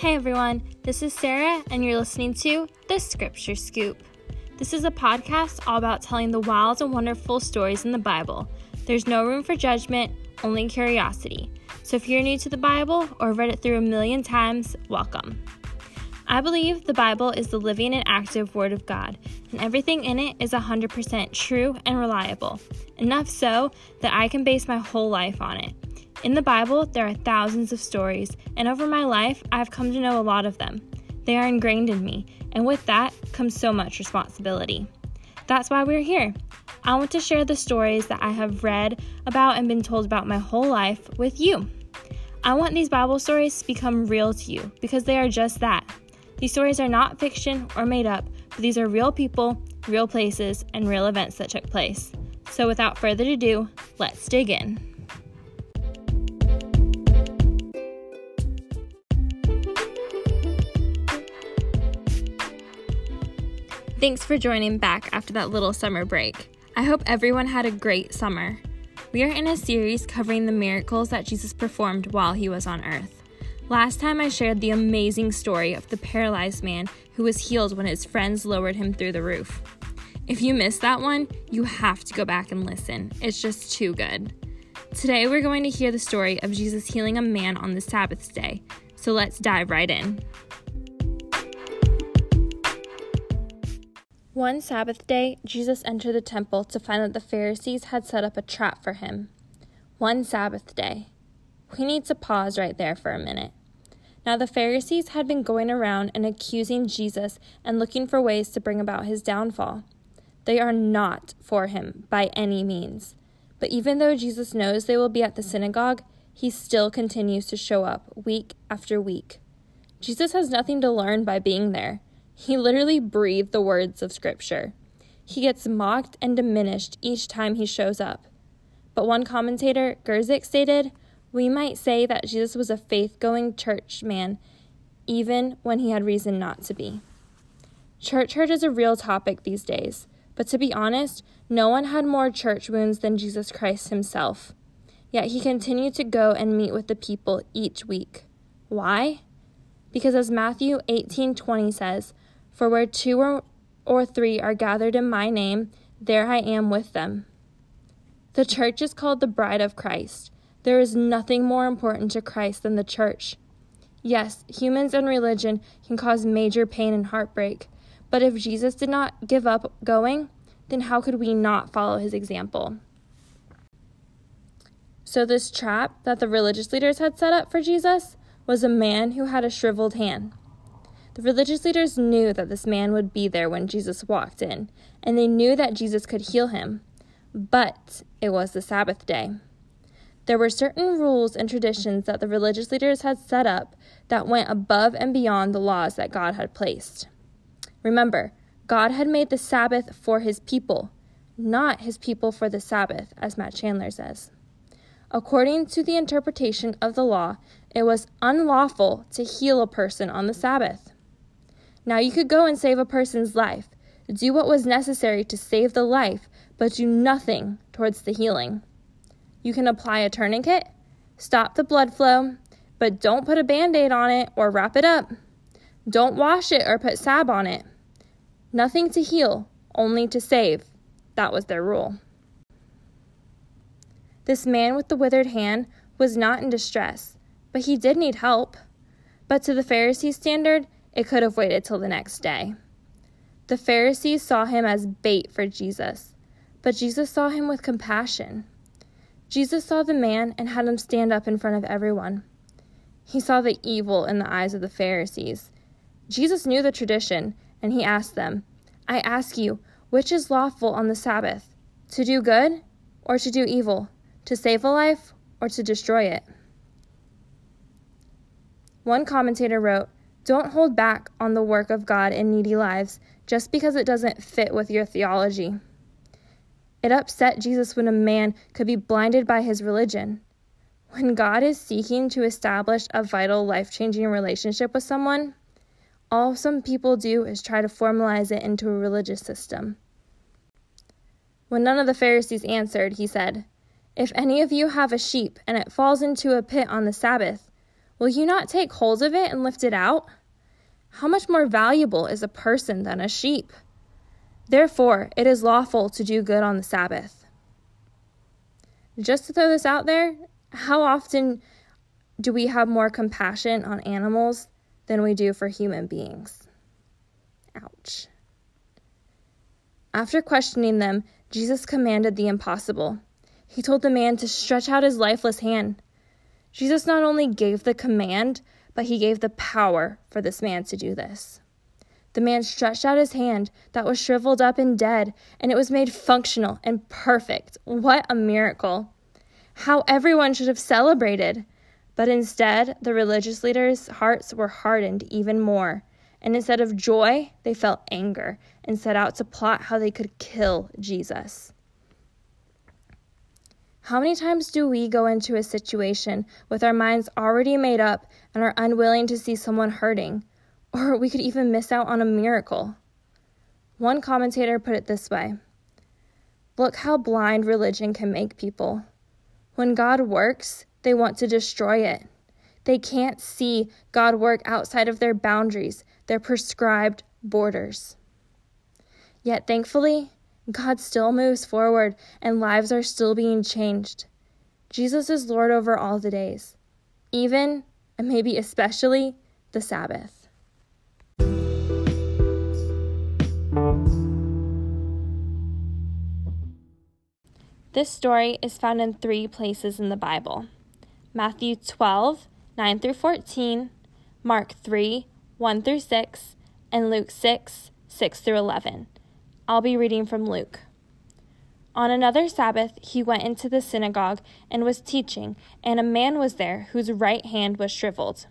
Hey everyone, this is Sarah, and you're listening to The Scripture Scoop. This is a podcast all about telling the wild and wonderful stories in the Bible. There's no room for judgment, only curiosity. So if you're new to the Bible or read it through a million times, welcome. I believe the Bible is the living and active Word of God, and everything in it is 100% true and reliable. Enough so that I can base my whole life on it. In the Bible, there are thousands of stories, and over my life, I've come to know a lot of them. They are ingrained in me, and with that comes so much responsibility. That's why we're here. I want to share the stories that I have read about and been told about my whole life with you. I want these Bible stories to become real to you because they are just that these stories are not fiction or made up, but these are real people, real places, and real events that took place. So without further ado, let's dig in. Thanks for joining back after that little summer break. I hope everyone had a great summer. We are in a series covering the miracles that Jesus performed while he was on earth. Last time I shared the amazing story of the paralyzed man who was healed when his friends lowered him through the roof. If you missed that one, you have to go back and listen. It's just too good. Today we're going to hear the story of Jesus healing a man on the Sabbath day. So let's dive right in. One Sabbath day, Jesus entered the temple to find that the Pharisees had set up a trap for him. One Sabbath day. We need to pause right there for a minute. Now the Pharisees had been going around and accusing Jesus and looking for ways to bring about his downfall. They are not for him by any means. But even though Jesus knows they will be at the synagogue, he still continues to show up week after week. Jesus has nothing to learn by being there. He literally breathed the words of Scripture. He gets mocked and diminished each time he shows up. But one commentator, Guzik, stated, we might say that Jesus was a faith going church man, even when he had reason not to be. Church hurt is a real topic these days, but to be honest, no one had more church wounds than Jesus Christ himself. Yet he continued to go and meet with the people each week. Why? Because as Matthew 18:20 says, "For where two or, or three are gathered in my name, there I am with them." The church is called the bride of Christ. There is nothing more important to Christ than the church. Yes, humans and religion can cause major pain and heartbreak, but if Jesus did not give up going, then how could we not follow his example? So, this trap that the religious leaders had set up for Jesus was a man who had a shriveled hand. The religious leaders knew that this man would be there when Jesus walked in, and they knew that Jesus could heal him, but it was the Sabbath day. There were certain rules and traditions that the religious leaders had set up that went above and beyond the laws that God had placed. Remember, God had made the Sabbath for his people, not his people for the Sabbath, as Matt Chandler says. According to the interpretation of the law, it was unlawful to heal a person on the Sabbath. Now, you could go and save a person's life, do what was necessary to save the life, but do nothing towards the healing. You can apply a tourniquet, stop the blood flow, but don't put a band aid on it or wrap it up. Don't wash it or put salve on it. Nothing to heal, only to save. That was their rule. This man with the withered hand was not in distress, but he did need help. But to the Pharisees' standard, it could have waited till the next day. The Pharisees saw him as bait for Jesus, but Jesus saw him with compassion. Jesus saw the man and had him stand up in front of everyone. He saw the evil in the eyes of the Pharisees. Jesus knew the tradition, and he asked them, I ask you, which is lawful on the Sabbath, to do good or to do evil, to save a life or to destroy it? One commentator wrote, Don't hold back on the work of God in needy lives just because it doesn't fit with your theology. It upset Jesus when a man could be blinded by his religion. When God is seeking to establish a vital, life changing relationship with someone, all some people do is try to formalize it into a religious system. When none of the Pharisees answered, he said, If any of you have a sheep and it falls into a pit on the Sabbath, will you not take hold of it and lift it out? How much more valuable is a person than a sheep? Therefore, it is lawful to do good on the Sabbath. Just to throw this out there, how often do we have more compassion on animals than we do for human beings? Ouch. After questioning them, Jesus commanded the impossible. He told the man to stretch out his lifeless hand. Jesus not only gave the command, but he gave the power for this man to do this. The man stretched out his hand that was shriveled up and dead, and it was made functional and perfect. What a miracle! How everyone should have celebrated. But instead, the religious leaders' hearts were hardened even more, and instead of joy, they felt anger and set out to plot how they could kill Jesus. How many times do we go into a situation with our minds already made up and are unwilling to see someone hurting? Or we could even miss out on a miracle. One commentator put it this way Look how blind religion can make people. When God works, they want to destroy it. They can't see God work outside of their boundaries, their prescribed borders. Yet thankfully, God still moves forward and lives are still being changed. Jesus is Lord over all the days, even and maybe especially the Sabbath. This story is found in three places in the Bible Matthew 12, 9 through 14, Mark 3, 1 through 6, and Luke 6, 6 through 11. I'll be reading from Luke. On another Sabbath, he went into the synagogue and was teaching, and a man was there whose right hand was shriveled.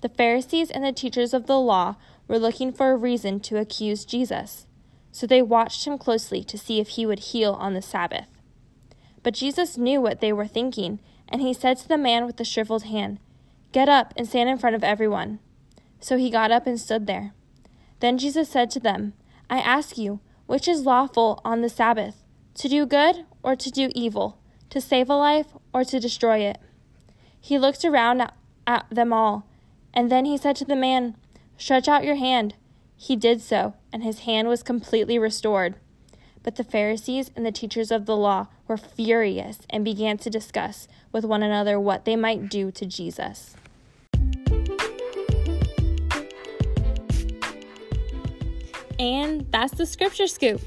The Pharisees and the teachers of the law were looking for a reason to accuse Jesus, so they watched him closely to see if he would heal on the Sabbath. But Jesus knew what they were thinking, and he said to the man with the shriveled hand, Get up and stand in front of everyone. So he got up and stood there. Then Jesus said to them, I ask you, which is lawful on the Sabbath, to do good or to do evil, to save a life or to destroy it? He looked around at them all, and then he said to the man, Stretch out your hand. He did so, and his hand was completely restored. But the Pharisees and the teachers of the law were furious and began to discuss with one another what they might do to Jesus. And that's the scripture scoop.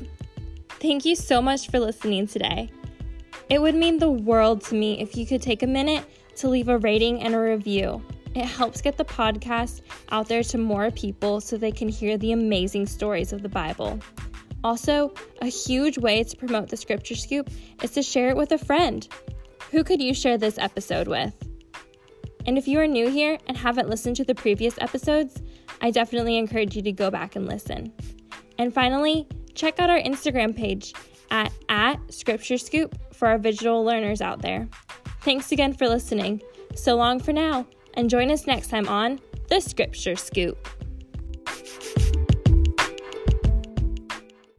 Thank you so much for listening today. It would mean the world to me if you could take a minute to leave a rating and a review. It helps get the podcast out there to more people so they can hear the amazing stories of the Bible. Also, a huge way to promote the Scripture Scoop is to share it with a friend. Who could you share this episode with? And if you are new here and haven't listened to the previous episodes, I definitely encourage you to go back and listen. And finally, check out our Instagram page at, at Scripture Scoop for our visual learners out there. Thanks again for listening. So long for now, and join us next time on The Scripture Scoop.